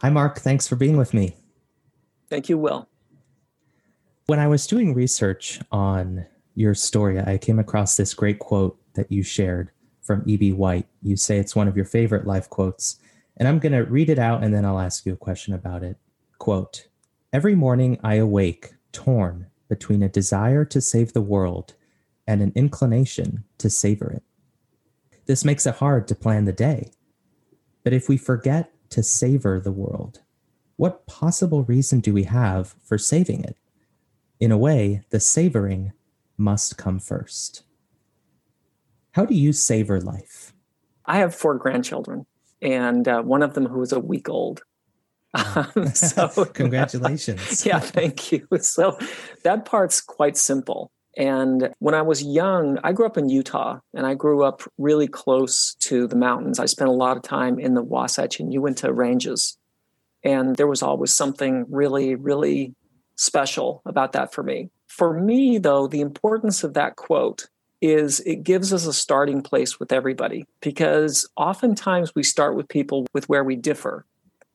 Hi, Mark. Thanks for being with me. Thank you, Will. When I was doing research on your story, I came across this great quote that you shared from E.B. White. You say it's one of your favorite life quotes. And I'm going to read it out and then I'll ask you a question about it. Quote Every morning I awake torn between a desire to save the world and an inclination to savor it. This makes it hard to plan the day. But if we forget to savor the world, what possible reason do we have for saving it? In a way, the savoring must come first. How do you savor life? I have four grandchildren, and uh, one of them who is a week old. Um, so, congratulations. yeah, thank you. So, that part's quite simple. And when I was young, I grew up in Utah and I grew up really close to the mountains. I spent a lot of time in the Wasatch and Uinta ranges. And there was always something really, really special about that for me. For me, though, the importance of that quote is it gives us a starting place with everybody because oftentimes we start with people with where we differ.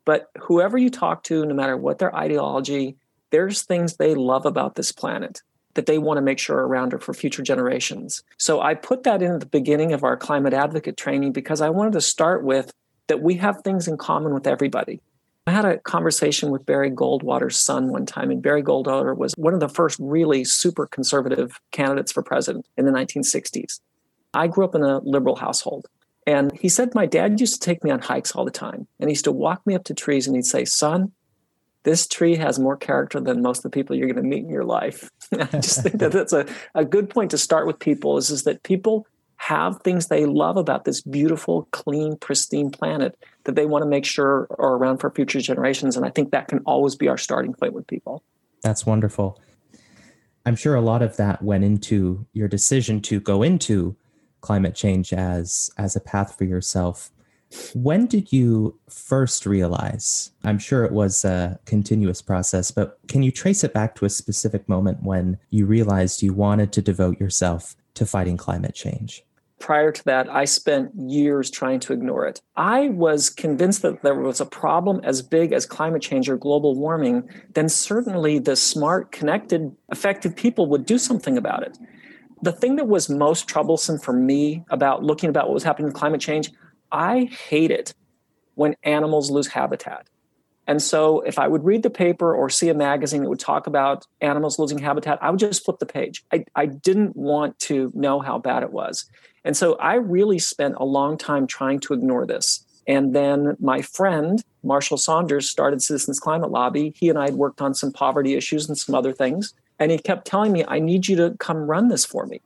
But whoever you talk to, no matter what their ideology, there's things they love about this planet that they want to make sure are around her for future generations. So I put that in at the beginning of our climate advocate training because I wanted to start with that we have things in common with everybody. I had a conversation with Barry Goldwater's son one time, and Barry Goldwater was one of the first really super conservative candidates for president in the 1960s. I grew up in a liberal household. And he said, My dad used to take me on hikes all the time. And he used to walk me up to trees and he'd say, Son, this tree has more character than most of the people you're going to meet in your life. I just think that that's a, a good point to start with people is, is that people have things they love about this beautiful, clean, pristine planet that they want to make sure are around for future generations. And I think that can always be our starting point with people. That's wonderful. I'm sure a lot of that went into your decision to go into climate change as as a path for yourself. When did you first realize? I'm sure it was a continuous process, but can you trace it back to a specific moment when you realized you wanted to devote yourself to fighting climate change? prior to that, I spent years trying to ignore it. I was convinced that there was a problem as big as climate change or global warming, then certainly the smart, connected, effective people would do something about it. The thing that was most troublesome for me about looking about what was happening with climate change, I hate it when animals lose habitat. And so if I would read the paper or see a magazine that would talk about animals losing habitat, I would just flip the page. I, I didn't want to know how bad it was. And so I really spent a long time trying to ignore this. And then my friend, Marshall Saunders, started Citizens Climate Lobby. He and I had worked on some poverty issues and some other things. And he kept telling me, I need you to come run this for me.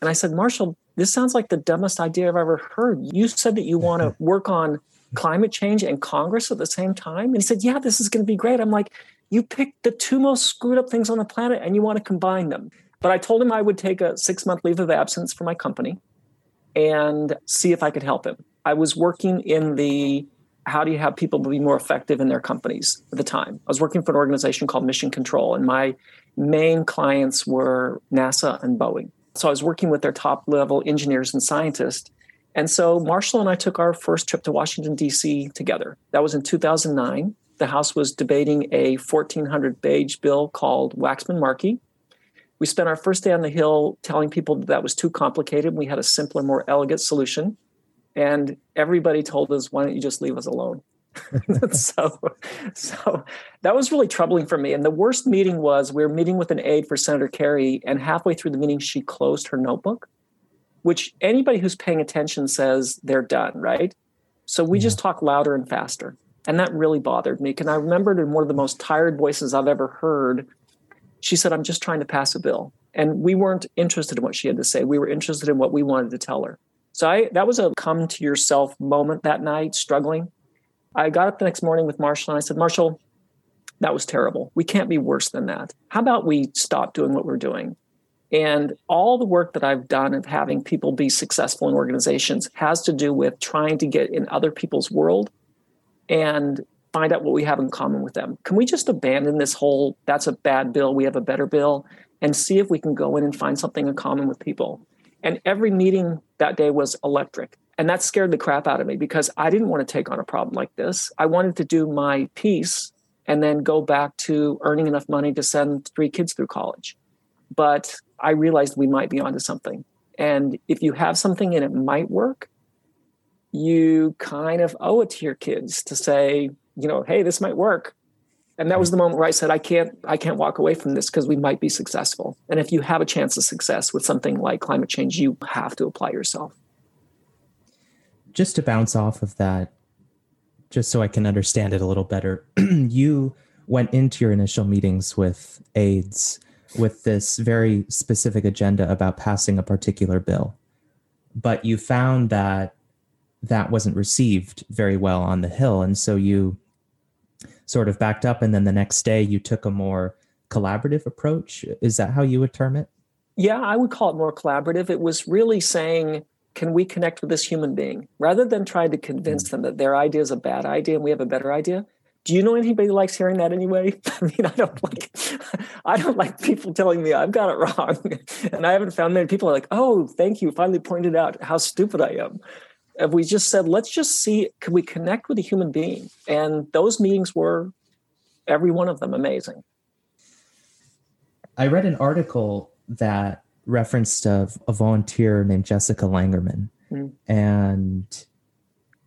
And I said, Marshall, this sounds like the dumbest idea I've ever heard. You said that you want to work on climate change and Congress at the same time? And he said, Yeah, this is going to be great. I'm like, You picked the two most screwed up things on the planet and you want to combine them. But I told him I would take a six month leave of absence for my company and see if I could help him. I was working in the how do you have people be more effective in their companies at the time? I was working for an organization called Mission Control, and my main clients were NASA and Boeing. So I was working with their top level engineers and scientists and so Marshall and I took our first trip to Washington, D.C. together. That was in 2009. The House was debating a 1400 page bill called Waxman Markey. We spent our first day on the Hill telling people that that was too complicated. We had a simpler, more elegant solution. And everybody told us, why don't you just leave us alone? so, so that was really troubling for me. And the worst meeting was we were meeting with an aide for Senator Kerry, and halfway through the meeting, she closed her notebook which anybody who's paying attention says they're done, right? So we yeah. just talk louder and faster. And that really bothered me. And I remembered in one of the most tired voices I've ever heard, she said, I'm just trying to pass a bill. And we weren't interested in what she had to say. We were interested in what we wanted to tell her. So I that was a come to yourself moment that night, struggling. I got up the next morning with Marshall and I said, Marshall, that was terrible. We can't be worse than that. How about we stop doing what we're doing? And all the work that I've done of having people be successful in organizations has to do with trying to get in other people's world and find out what we have in common with them. Can we just abandon this whole that's a bad bill, we have a better bill, and see if we can go in and find something in common with people? And every meeting that day was electric. And that scared the crap out of me because I didn't want to take on a problem like this. I wanted to do my piece and then go back to earning enough money to send three kids through college. But I realized we might be onto something. And if you have something and it might work, you kind of owe it to your kids to say, you know, hey, this might work. And that was the moment where I said, I can't, I can't walk away from this because we might be successful. And if you have a chance of success with something like climate change, you have to apply yourself. Just to bounce off of that, just so I can understand it a little better, you went into your initial meetings with aides with this very specific agenda about passing a particular bill. But you found that that wasn't received very well on the Hill. And so you sort of backed up. And then the next day you took a more collaborative approach. Is that how you would term it? Yeah, I would call it more collaborative. It was really saying, can we connect with this human being rather than trying to convince mm-hmm. them that their idea is a bad idea and we have a better idea? do you know anybody likes hearing that anyway? I mean, I don't like I don't like people telling me I've got it wrong. and I haven't found many people are like, oh, thank you. Finally pointed out how stupid I am. If we just said, let's just see, can we connect with a human being? And those meetings were every one of them amazing. I read an article that referenced a, a volunteer named Jessica Langerman. Mm. And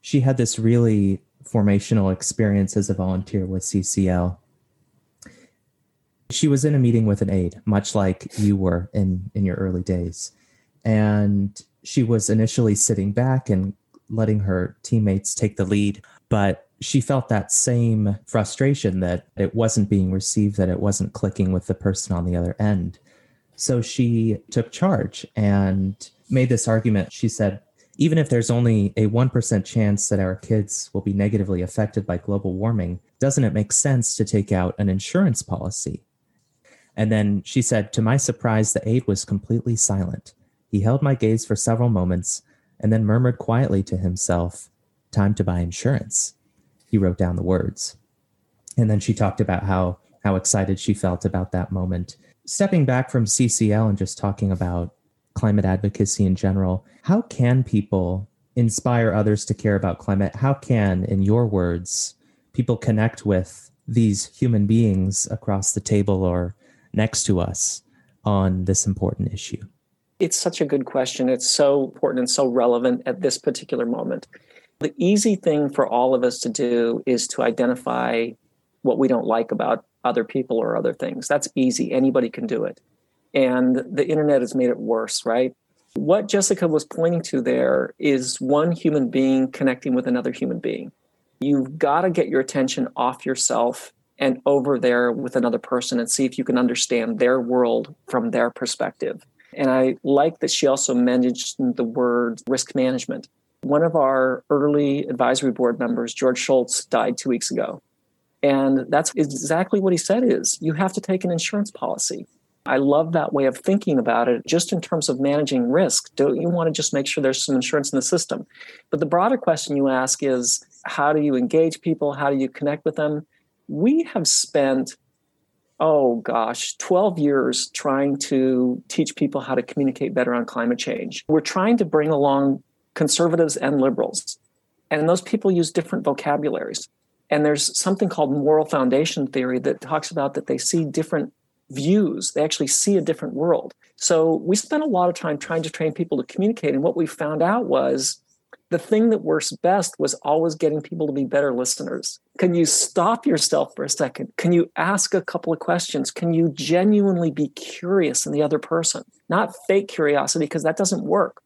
she had this really formational experience as a volunteer with CCL. She was in a meeting with an aide, much like you were in, in your early days. And she was initially sitting back and letting her teammates take the lead. But she felt that same frustration that it wasn't being received, that it wasn't clicking with the person on the other end. So she took charge and made this argument. She said, even if there's only a 1% chance that our kids will be negatively affected by global warming, doesn't it make sense to take out an insurance policy? And then she said, To my surprise, the aide was completely silent. He held my gaze for several moments and then murmured quietly to himself, Time to buy insurance. He wrote down the words. And then she talked about how, how excited she felt about that moment. Stepping back from CCL and just talking about climate advocacy in general, how can people inspire others to care about climate? How can, in your words, people connect with these human beings across the table or next to us on this important issue? It's such a good question. It's so important and so relevant at this particular moment. The easy thing for all of us to do is to identify what we don't like about other people or other things. That's easy. Anybody can do it and the internet has made it worse, right? What Jessica was pointing to there is one human being connecting with another human being. You've got to get your attention off yourself and over there with another person and see if you can understand their world from their perspective. And I like that she also mentioned the word risk management. One of our early advisory board members, George Shultz, died two weeks ago. And that's exactly what he said is you have to take an insurance policy. I love that way of thinking about it, just in terms of managing risk. Don't you want to just make sure there's some insurance in the system? But the broader question you ask is how do you engage people? How do you connect with them? We have spent, oh gosh, 12 years trying to teach people how to communicate better on climate change. We're trying to bring along conservatives and liberals, and those people use different vocabularies. And there's something called moral foundation theory that talks about that they see different views. They actually see a different world. So we spent a lot of time trying to train people to communicate. And what we found out was the thing that works best was always getting people to be better listeners. Can you stop yourself for a second? Can you ask a couple of questions? Can you genuinely be curious in the other person? Not fake curiosity, because that doesn't work.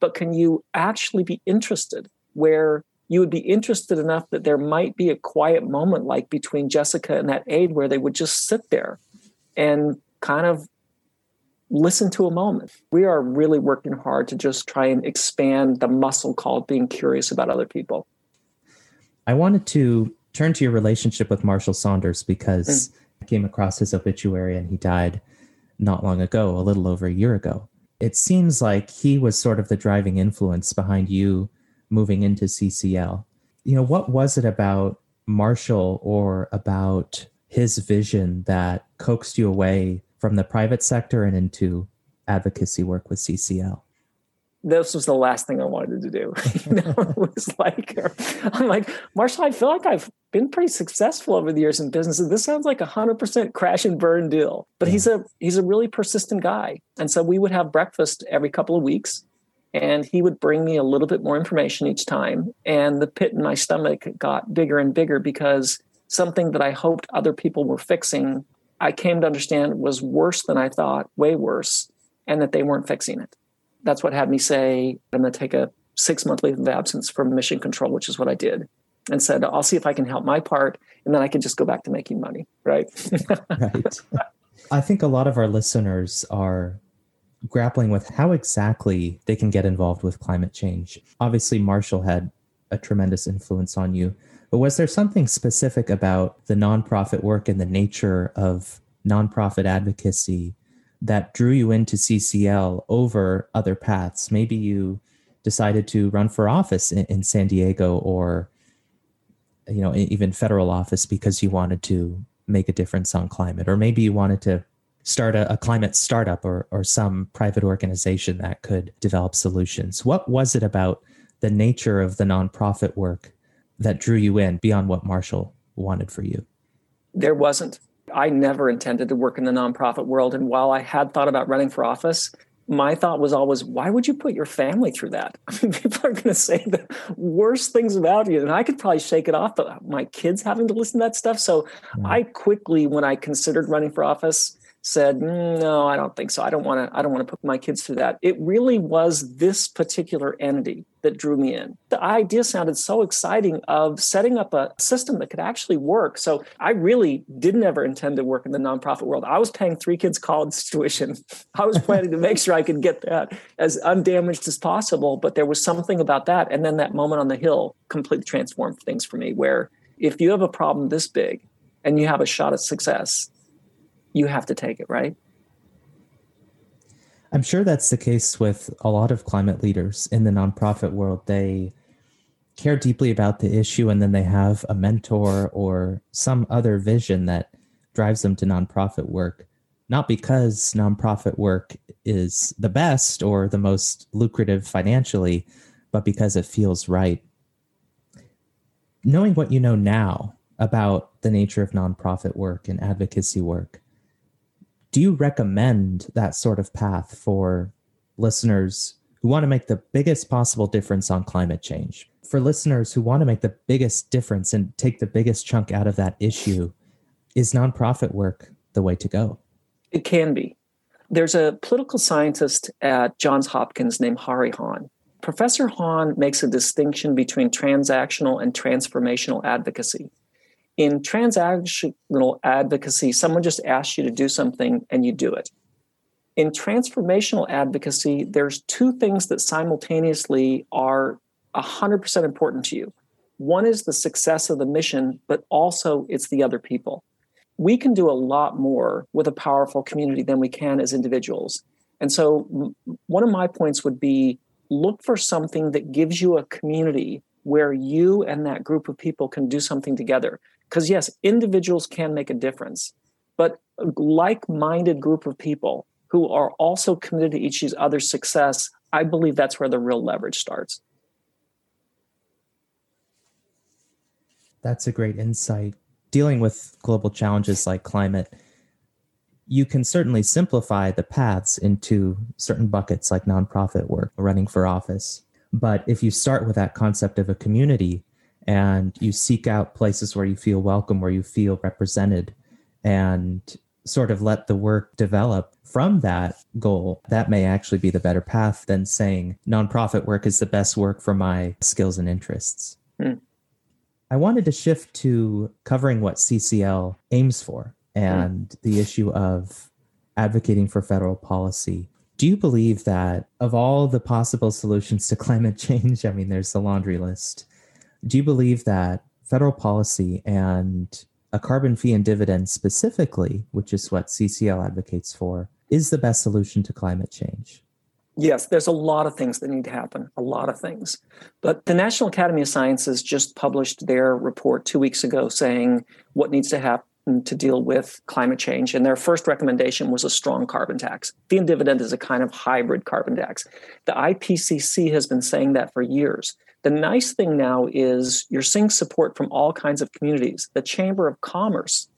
But can you actually be interested where you would be interested enough that there might be a quiet moment like between Jessica and that aide where they would just sit there and kind of listen to a moment. We are really working hard to just try and expand the muscle called being curious about other people. I wanted to turn to your relationship with Marshall Saunders because mm. I came across his obituary and he died not long ago, a little over a year ago. It seems like he was sort of the driving influence behind you moving into CCL. You know, what was it about Marshall or about his vision that coaxed you away from the private sector and into advocacy work with CCL? this was the last thing I wanted to do. you know, it was like, I'm like, Marshall, I feel like I've been pretty successful over the years in business. This sounds like a hundred percent crash and burn deal. But he's a he's a really persistent guy. And so we would have breakfast every couple of weeks and he would bring me a little bit more information each time. And the pit in my stomach got bigger and bigger because something that I hoped other people were fixing, I came to understand was worse than I thought, way worse, and that they weren't fixing it that's what had me say, I'm going to take a six month leave of absence from mission control, which is what I did, and said, I'll see if I can help my part, and then I can just go back to making money. Right. right. I think a lot of our listeners are grappling with how exactly they can get involved with climate change. Obviously, Marshall had a tremendous influence on you, but was there something specific about the nonprofit work and the nature of nonprofit advocacy that drew you into CCL over other paths? Maybe you decided to run for office in, in San Diego or you know even federal office because you wanted to make a difference on climate or maybe you wanted to start a, a, climate startup or, or some private organization that could develop solutions what was it about the nature of the nonprofit work that drew you in beyond what marshall wanted for you there wasn't I never intended to work in the nonprofit world. And while I had thought about running for office, my thought was always, why would you put your family through that? I mean, people are going to say the worst things about you. And I could probably shake it off, but my kids having to listen to that stuff. So mm. I quickly, when I considered running for office, said mm, no i don't think so. I don't want to i don't want to put my kids through that. It really was this particular entity that drew me in. The idea sounded so exciting of setting up a system that could actually work. So i really didn't ever intend to work in the nonprofit world. I was paying three kids college tuition. I was planning to make sure i could get that as undamaged as possible but there was something about that. And then that moment on the hill completely transformed things for me where if you have a problem this big and you have a shot at success you have to take it, right? I'm sure that's the case with a lot of climate leaders in the nonprofit world. They care deeply about the issue and then they have a mentor or some other vision that drives them to nonprofit work, not because nonprofit work is the best or the most lucrative financially, but because it feels right. Knowing what you know now about the nature of nonprofit work and advocacy work, do you recommend that sort of path for listeners who want to make the biggest possible difference on climate change? For listeners who want to make the biggest difference and take the biggest chunk out of that issue, is nonprofit work the way to go? It can be. There's a political scientist at Johns Hopkins named Hahrie Han. Professor Han makes a distinction between transactional and transformational advocacy in transactional advocacy, someone just asks you to do something and you do it. In transformational advocacy, there's two things that simultaneously are 100% important to you. One is the success of the mission, but also it's the other people. We can do a lot more with a powerful community than we can as individuals. And so, one of my points would be look for something that gives you a community where you and that group of people can do something together. Because, yes, individuals can make a difference, but a like minded group of people who are also committed to each other's success, I believe that's where the real leverage starts. That's a great insight. Dealing with global challenges like climate, you can certainly simplify the paths into certain buckets like nonprofit work, running for office. But if you start with that concept of a community, and you seek out places where you feel welcome, where you feel represented, and sort of let the work develop from that goal, that may actually be the better path than saying nonprofit work is the best work for my skills and interests. Mm. I wanted to shift to covering what CCL aims for and mm. the issue of advocating for federal policy. Do you believe that of all the possible solutions to climate change, I mean, there's the laundry list, do you believe that federal policy and a carbon fee and dividend specifically, which is what CCL advocates for, is the best solution to climate change? Yes, there's a lot of things that need to happen, a lot of things. But the National Academy of Sciences just published their report two weeks ago saying what needs to happen to deal with climate change. And their first recommendation was a strong carbon tax. And dividend is a kind of hybrid carbon tax. The IPCC has been saying that for years. The nice thing now is you're seeing support from all kinds of communities. The Chamber of Commerce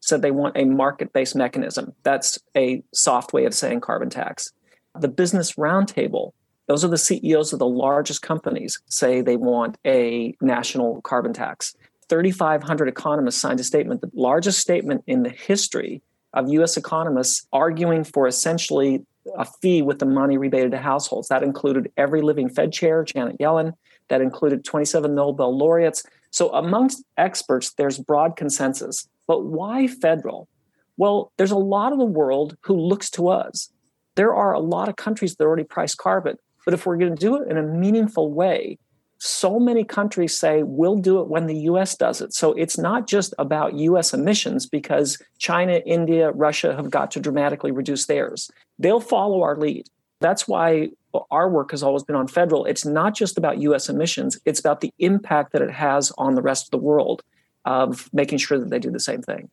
said they want a market based mechanism. That's a soft way of saying carbon tax. The Business Roundtable, those are the CEOs of the largest companies, say they want a national carbon tax. 3,500 economists signed a statement, the largest statement in the history of US economists arguing for essentially a fee with the money rebated to households. That included every living Fed chair, Janet Yellen, that included 27 Nobel laureates. So, amongst experts, there's broad consensus. But why federal? Well, there's a lot of the world who looks to us. There are a lot of countries that already price carbon. But if we're going to do it in a meaningful way, so many countries say we'll do it when the US does it. So it's not just about US emissions because China, India, Russia have got to dramatically reduce theirs. They'll follow our lead. That's why our work has always been on federal. It's not just about US emissions, it's about the impact that it has on the rest of the world of making sure that they do the same thing.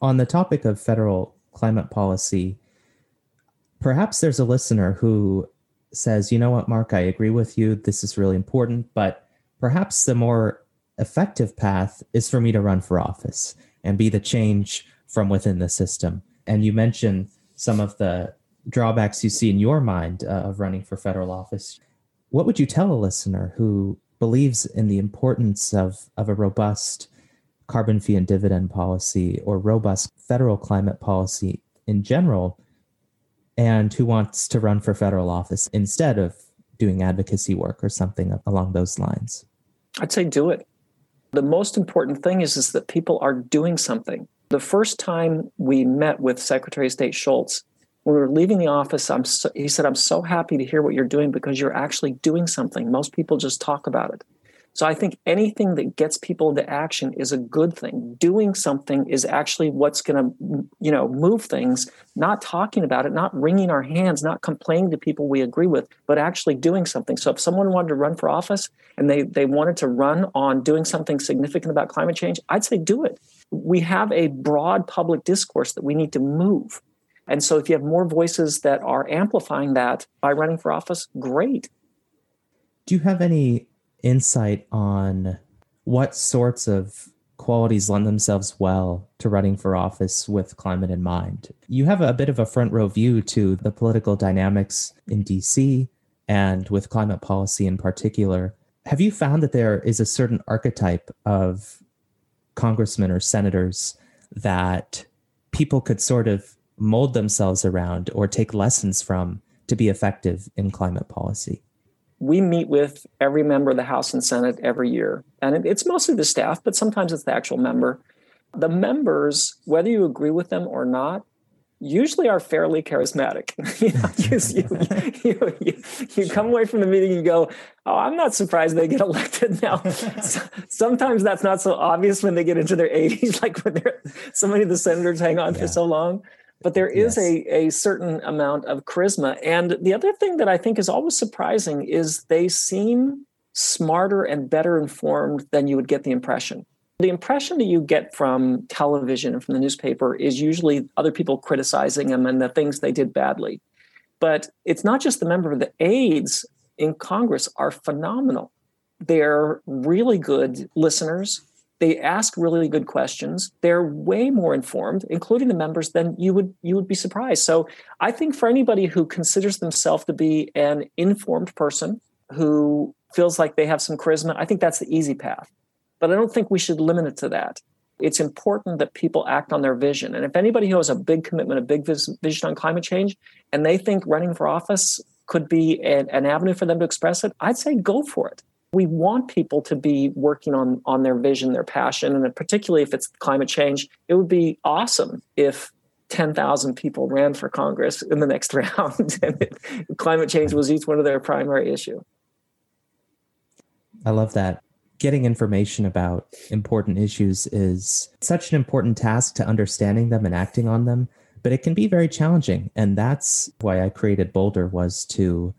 On the topic of federal climate policy, perhaps there's a listener who says, you know what, Mark, I agree with you. This is really important, but perhaps the more effective path is for me to run for office and be the change from within the system. And you mentioned some of the drawbacks you see in your mind uh, of running for federal office. What would you tell a listener who believes in the importance of, of a robust carbon fee and dividend policy or robust federal climate policy in general and who wants to run for federal office instead of doing advocacy work or something along those lines? I'd say do it. The most important thing is, is that people are doing something. The first time we met with Secretary of State Shultz, when we were leaving the office, I'm so, he said, I'm so happy to hear what you're doing because you're actually doing something. Most people just talk about it. So I think anything that gets people into action is a good thing. Doing something is actually what's going to, you know, move things. Not talking about it, not wringing our hands, not complaining to people we agree with, but actually doing something. So if someone wanted to run for office and they they wanted to run on doing something significant about climate change, I'd say do it. We have a broad public discourse that we need to move. And so if you have more voices that are amplifying that by running for office, great. Do you have any insight on what sorts of qualities lend themselves well to running for office with climate in mind. You have a bit of a front row view to the political dynamics in DC and with climate policy in particular. Have you found that there is a certain archetype of congressmen or senators that people could sort of mold themselves around or take lessons from to be effective in climate policy? we meet with every member of the House and Senate every year. And it's mostly the staff, but sometimes it's the actual member. The members, whether you agree with them or not, usually are fairly charismatic. you, you, you, you, come away from the meeting and go, Oh, I'm not surprised they get elected now. Sometimes that's not so obvious when they get into their 80s, like when they're, so many of the senators hang on yeah. for so long but there is yes. a, a certain amount of charisma. And the other thing that I think is always surprising is they seem smarter and better informed than you would get the impression. The impression that you get from television and from the newspaper is usually other people criticizing them and the things they did badly. But it's not just the member of the aides in Congress are phenomenal. They're really good listeners. They ask really good questions. They're way more informed, including the members, than you would you would be surprised. So I think for anybody who considers themselves to be an informed person who feels like they have some charisma, I think that's the easy path. But I don't think we should limit it to that. It's important that people act on their vision. And if anybody who has a big commitment, a big vision on climate change, and they think running for office could be an, an avenue for them to express it, I'd say go for it we want people to be working on on their vision their passion and particularly if it's climate change it would be awesome if 10,000 people ran for congress in the next round and climate change was each one of their primary issue. I love that. Getting information about important issues is such an important task to understanding them and acting on them but it can be very challenging and that's why i created boulder was to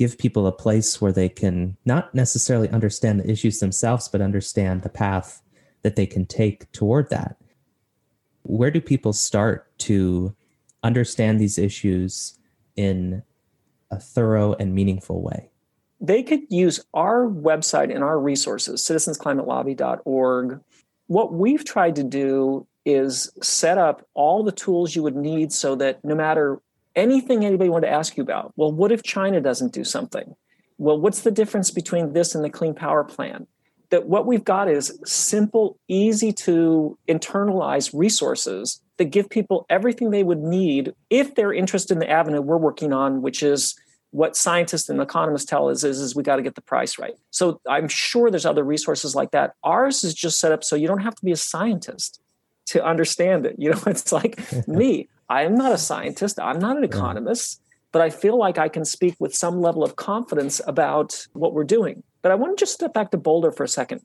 give people a place where they can not necessarily understand the issues themselves, but understand the path that they can take toward that. where do people start to understand these issues in a thorough and meaningful way? They could use our website and our resources, citizensclimatelobby.org. What we've tried to do is set up all the tools you would need so that no matter anything anybody wanted to ask you about, well, what if China doesn't do something? Well, what's the difference between this and the Clean Power Plan? That what we've got is simple, easy to internalize resources that give people everything they would need if they're interested in the avenue we're working on, which is what scientists and economists tell us is, is we got to get the price right. So I'm sure there's other resources like that. Ours is just set up so you don't have to be a scientist to understand it. You know, it's like me. I am not a scientist. I'm not an economist, but I feel like I can speak with some level of confidence about what we're doing. But I want to just step back to Boulder for a second.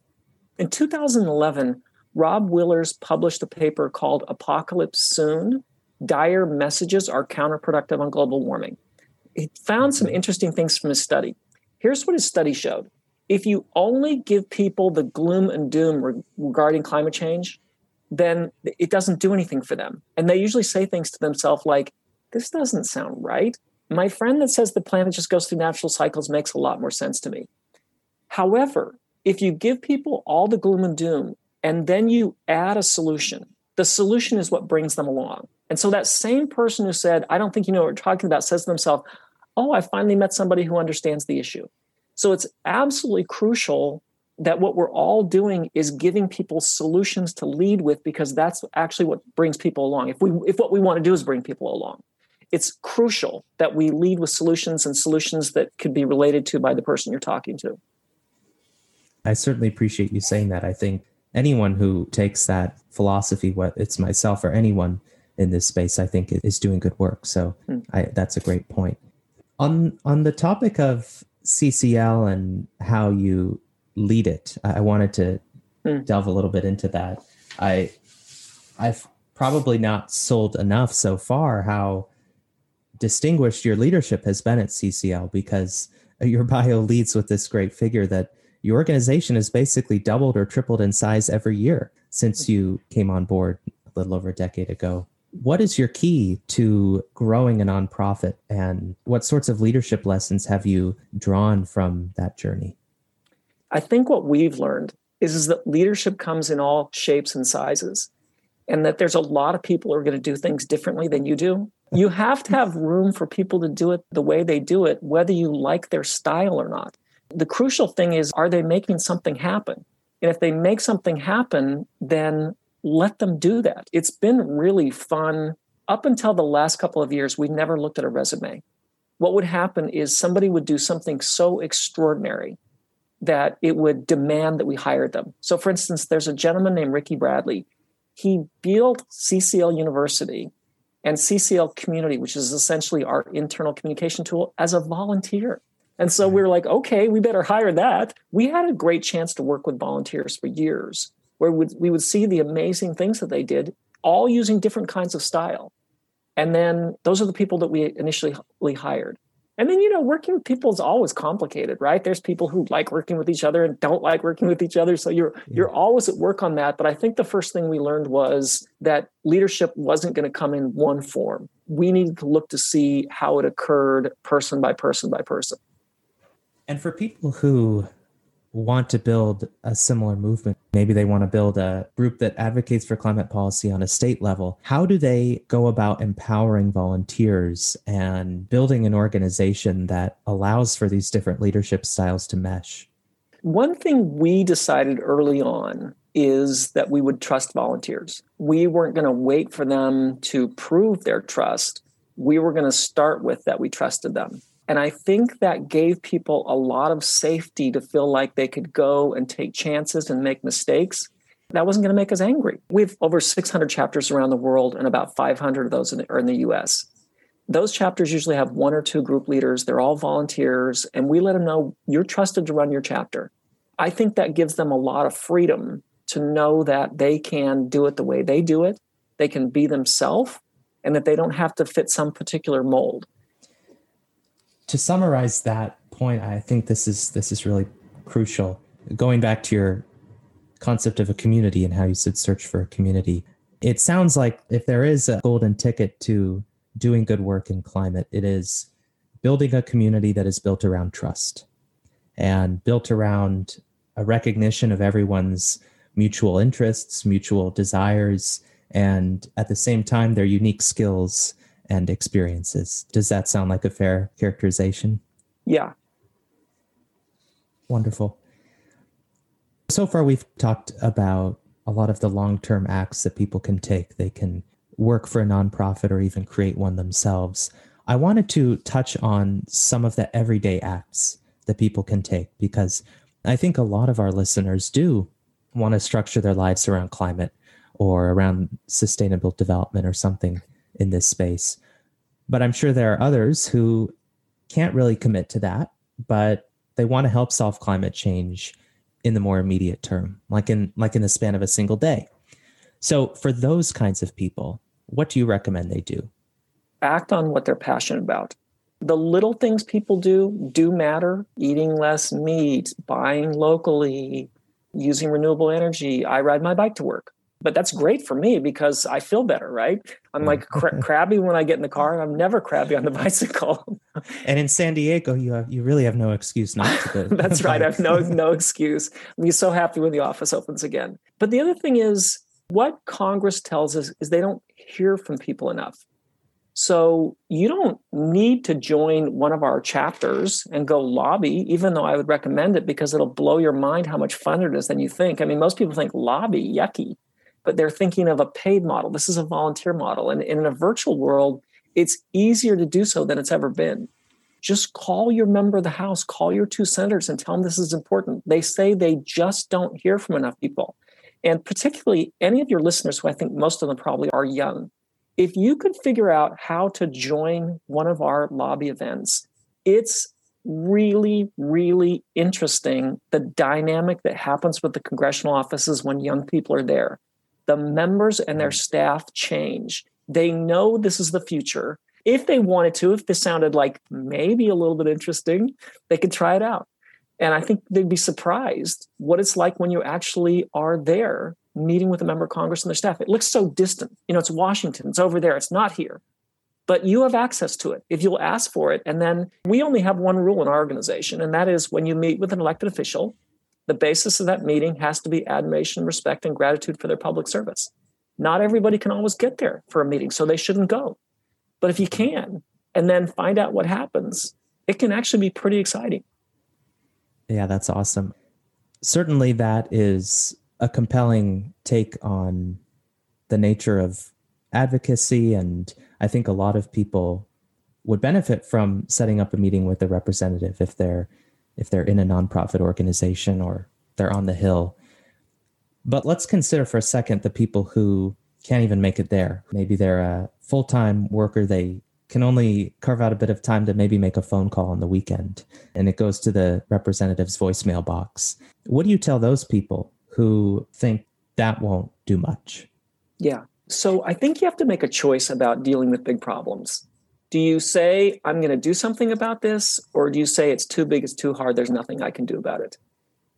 In 2011, Rob Willers published a paper called Apocalypse Soon Dire Messages Are Counterproductive on Global Warming. He found some mm-hmm. interesting things from his study. Here's what his study showed if you only give people the gloom and doom regarding climate change, then it doesn't do anything for them. And they usually say things to themselves like, this doesn't sound right. My friend that says the planet just goes through natural cycles makes a lot more sense to me. However, if you give people all the gloom and doom and then you add a solution, the solution is what brings them along. And so that same person who said, I don't think you know what we're talking about, says to themselves, Oh, I finally met somebody who understands the issue. So it's absolutely crucial that what we're all doing is giving people solutions to lead with because that's actually what brings people along. If we if what we want to do is bring people along it's crucial that we lead with solutions and solutions that could be related to by the person you're talking to. I certainly appreciate you saying that. I think anyone who takes that philosophy whether it's myself or anyone in this space i think is doing good work. So hmm. I, that's a great point. On on the topic of ccl and how you lead it. I wanted to mm. delve a little bit into that. I I've probably not sold enough so far how distinguished your leadership has been at CCL because your bio leads with this great figure that your organization has basically doubled or tripled in size every year since you came on board a little over a decade ago. What is your key to growing a nonprofit and what sorts of leadership lessons have you drawn from that journey? I think what we've learned is, is that leadership comes in all shapes and sizes, and that there's a lot of people who are going to do things differently than you do. You have to have room for people to do it the way they do it, whether you like their style or not. The crucial thing is, are they making something happen? And if they make something happen, then let them do that. It's been really fun. Up until the last couple of years, we've never looked at a resume. What would happen is somebody would do something so extraordinary that it would demand that we hire them. So, for instance, there's a gentleman named Ricky Bradley. He built CCL University and CCL Community, which is essentially our internal communication tool, as a volunteer. And so we were like, okay, we better hire that. We had a great chance to work with volunteers for years, where we would see the amazing things that they did, all using different kinds of style. And then those are the people that we initially hired. And then, you know, working with people is always complicated, right? There's people who like working with each other and don't like working with each other. So you're yeah. you're always at work on that. But I think the first thing we learned was that leadership wasn't going to come in one form. We needed to look to see how it occurred person by person by person. And for people who want to build a similar movement, maybe they want to build a group that advocates for climate policy on a state level, how do they go about empowering volunteers and building an organization that allows for these different leadership styles to mesh? One thing we decided early on is that we would trust volunteers. We weren't going to wait for them to prove their trust. We were going to start with that we trusted them. And I think that gave people a lot of safety to feel like they could go and take chances and make mistakes. That wasn't going to make us angry. We have over 600 chapters around the world, and about 500 of those are in the US. Those chapters usually have one or two group leaders. They're all volunteers, and we let them know you're trusted to run your chapter. I think that gives them a lot of freedom to know that they can do it the way they do it, they can be themselves, and that they don't have to fit some particular mold to summarize that point, I think this is this is really crucial. Going back to your concept of a community and how you said search for a community, It sounds like if there is a golden ticket to doing good work in climate, it is building a community that is built around trust and built around a recognition of everyone's mutual interests, mutual desires, and at the same time, their unique skills and experiences. Does that sound like a fair characterization? Yeah. Wonderful. So far, we've talked about a lot of the long term acts that people can take. They can work for a nonprofit or even create one themselves. I wanted to touch on some of the everyday acts that people can take because I think a lot of our listeners do want to structure their lives around climate or around sustainable development or something in this space. But I'm sure there are others who can't really commit to that, but they want to help solve climate change in the more immediate term, like in like in the span of a single day. So for those kinds of people, what do you recommend they do? Act on what they're passionate about. The little things people do do matter. Eating less meat, buying locally, using renewable energy. I ride my bike to work but that's great for me because I feel better, right? I'm mm. like cra- crabby when I get in the car, and I'm never crabby on the bicycle. and in San Diego, you have, you really have no excuse not to. that's right. I have no no excuse. I'll be so happy when the office opens again. But the other thing is, what Congress tells us is they don't hear from people enough. So you don't need to join one of our chapters and go lobby, even though I would recommend it because it'll blow your mind how much fun it is than you think. I mean, most people think lobby, yucky but they're thinking of a paid model. This is a volunteer model. And in a virtual world, it's easier to do so than it's ever been. Just call your member of the House, call your two senators and tell them this is important. They say they just don't hear from enough people. And particularly any of your listeners, who I think most of them probably are young, if you could figure out how to join one of our lobby events, it's really, really interesting the dynamic that happens with the congressional offices when young people are there the members and their mm. staff change. They know this is the future. If they wanted to, if this sounded like maybe a little bit interesting, they could try it out. And I think they'd be surprised what it's like when you actually are there meeting with a member of Congress and their staff. It looks so distant. You know, it's Washington, it's over there, it's not here. But you have access to it if you'll ask for it. And then we only have one rule in our organization, and that is when you meet with an elected official, the basis of that meeting has to be admiration, respect, and gratitude for their public service. Not everybody can always get there for a meeting, so they shouldn't go. But if you can, and then find out what happens, it can actually be pretty exciting. Yeah, that's awesome. Certainly, that is a compelling take on the nature of advocacy. And I think a lot of people would benefit from setting up a meeting with a representative if they're if they're in a nonprofit organization or they're on the Hill. But let's consider for a second the people who can't even make it there. Maybe they're a full time worker. They can only carve out a bit of time to maybe make a phone call on the weekend, and it goes to the representative's voicemail box. What do you tell those people who think that won't do much? Yeah. So I think you have to make a choice about dealing with big problems do you say i'm going to do something about this or do you say it's too big it's too hard there's nothing i can do about it?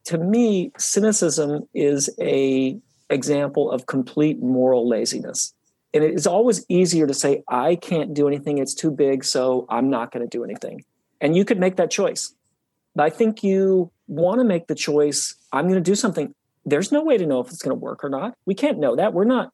To me cynicism is a example of complete moral laziness. And it is always easier to say i can't do anything it's too big so i'm not going to do anything. And you could make that choice. But i think you want to make the choice i'm going to do something. There's no way to know if it's going to work or not. We can't know that. We're not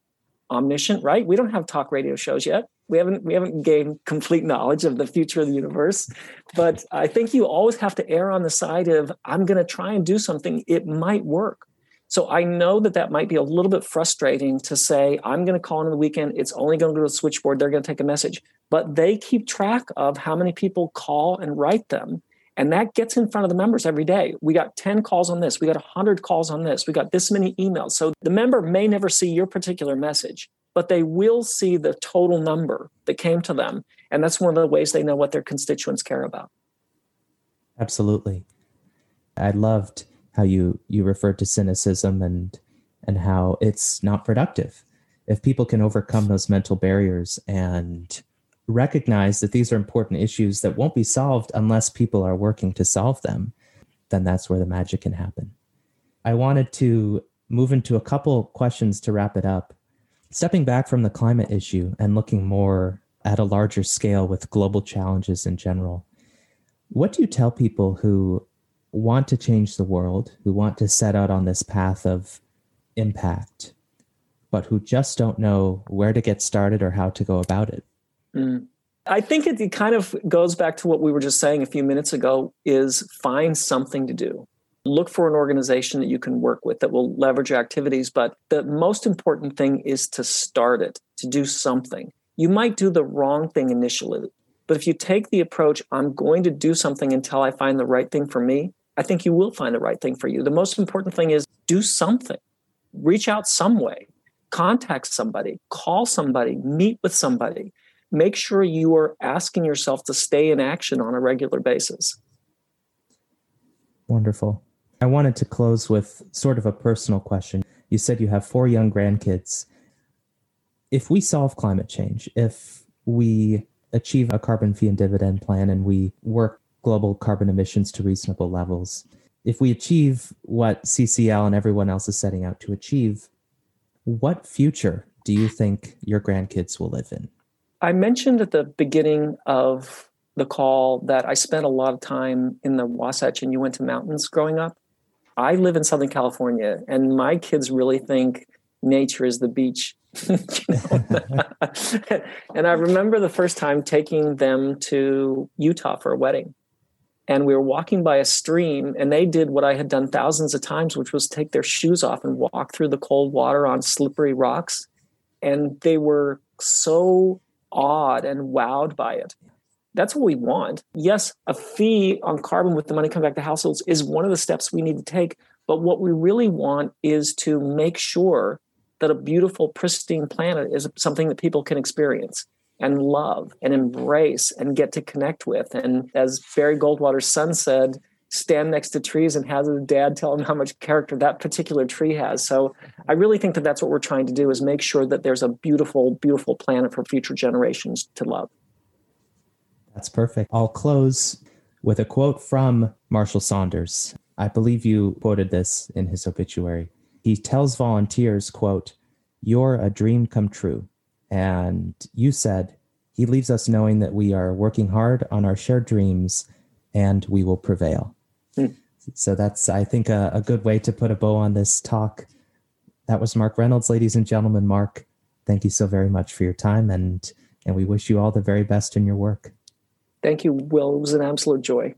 omniscient right? We don't have talk radio shows yet. We haven't we haven't gained complete knowledge of the future of the universe. But i think you always have to err on the side of i'm going to try and do something. It might work. So i know that that might be a little bit frustrating to say i'm going to call in the weekend. It's only going to go to the switchboard. They're going to take a message. But they keep track of how many people call and write them and that gets in front of the members every day. We got 10 calls on this. We got 100 calls on this. We got this many emails. So the member may never see your particular message, but they will see the total number that came to them. And that's one of the ways they know what their constituents care about. Absolutely. I loved how you you referred to cynicism and and how it's not productive. If people can overcome those mental barriers and recognize that these are important issues that won't be solved unless people are working to solve them, then that's where the magic can happen. I wanted to move into a couple questions to wrap it up Stepping back from the climate issue and looking more at a larger scale with global challenges in general, what do you tell people who want to change the world, who want to set out on this path of impact, but who just don't know where to get started or how to go about it? Mm. I think it, kind of goes back to what we were just saying a few minutes ago is find something to do. Look for an organization that you can work with that will leverage your activities. But the most important thing is to start it, to do something. You might do the wrong thing initially, but if you take the approach, I'm going to do something until I find the right thing for me, I think you will find the right thing for you. The most important thing is do something, reach out some way, contact somebody, call somebody, meet with somebody. Make sure you are asking yourself to stay in action on a regular basis. Wonderful. I wanted to close with sort of a personal question. You said you have four young grandkids. If we solve climate change, if we achieve a carbon fee and dividend plan and we work global carbon emissions to reasonable levels. If we achieve what CCL and everyone else is setting out to achieve, what future do you think your grandkids will live in? I mentioned at the beginning of the call that I spent a lot of time in the Wasatch and Uinta Mountains growing up. I live in Southern California, and my kids really think nature is the beach. and I remember the first time taking them to Utah for a wedding and we were walking by a stream and they did what i had done thousands of times which was take their shoes off and walk through the cold water on slippery rocks and they were so awed and wowed by it that's what we want yes a fee on carbon with the money coming back to households is one of the steps we need to take but what we really want is to make sure that a beautiful pristine planet is something that people can experience and love and embrace and get to connect with. And as Barry Goldwater's son said, stand next to trees and have his dad tell him how much character that particular tree has. So mm-hmm. I really think that that's what we're trying to do is make sure that there's a beautiful, beautiful planet for future generations to love. That's perfect. I'll close with a quote from Marshall Saunders. I believe you quoted this in his obituary. He tells volunteers, quote, "You're a dream come true." And you said, He leaves us knowing that we are working hard on our shared dreams and we will prevail. So that's, I think, a, a good way to put a bow on this talk. That was Mark Reynolds, ladies and gentlemen. Mark, thank you so very much for your time and and we wish you all the very best in your work. Thank you, Will. It was an absolute joy.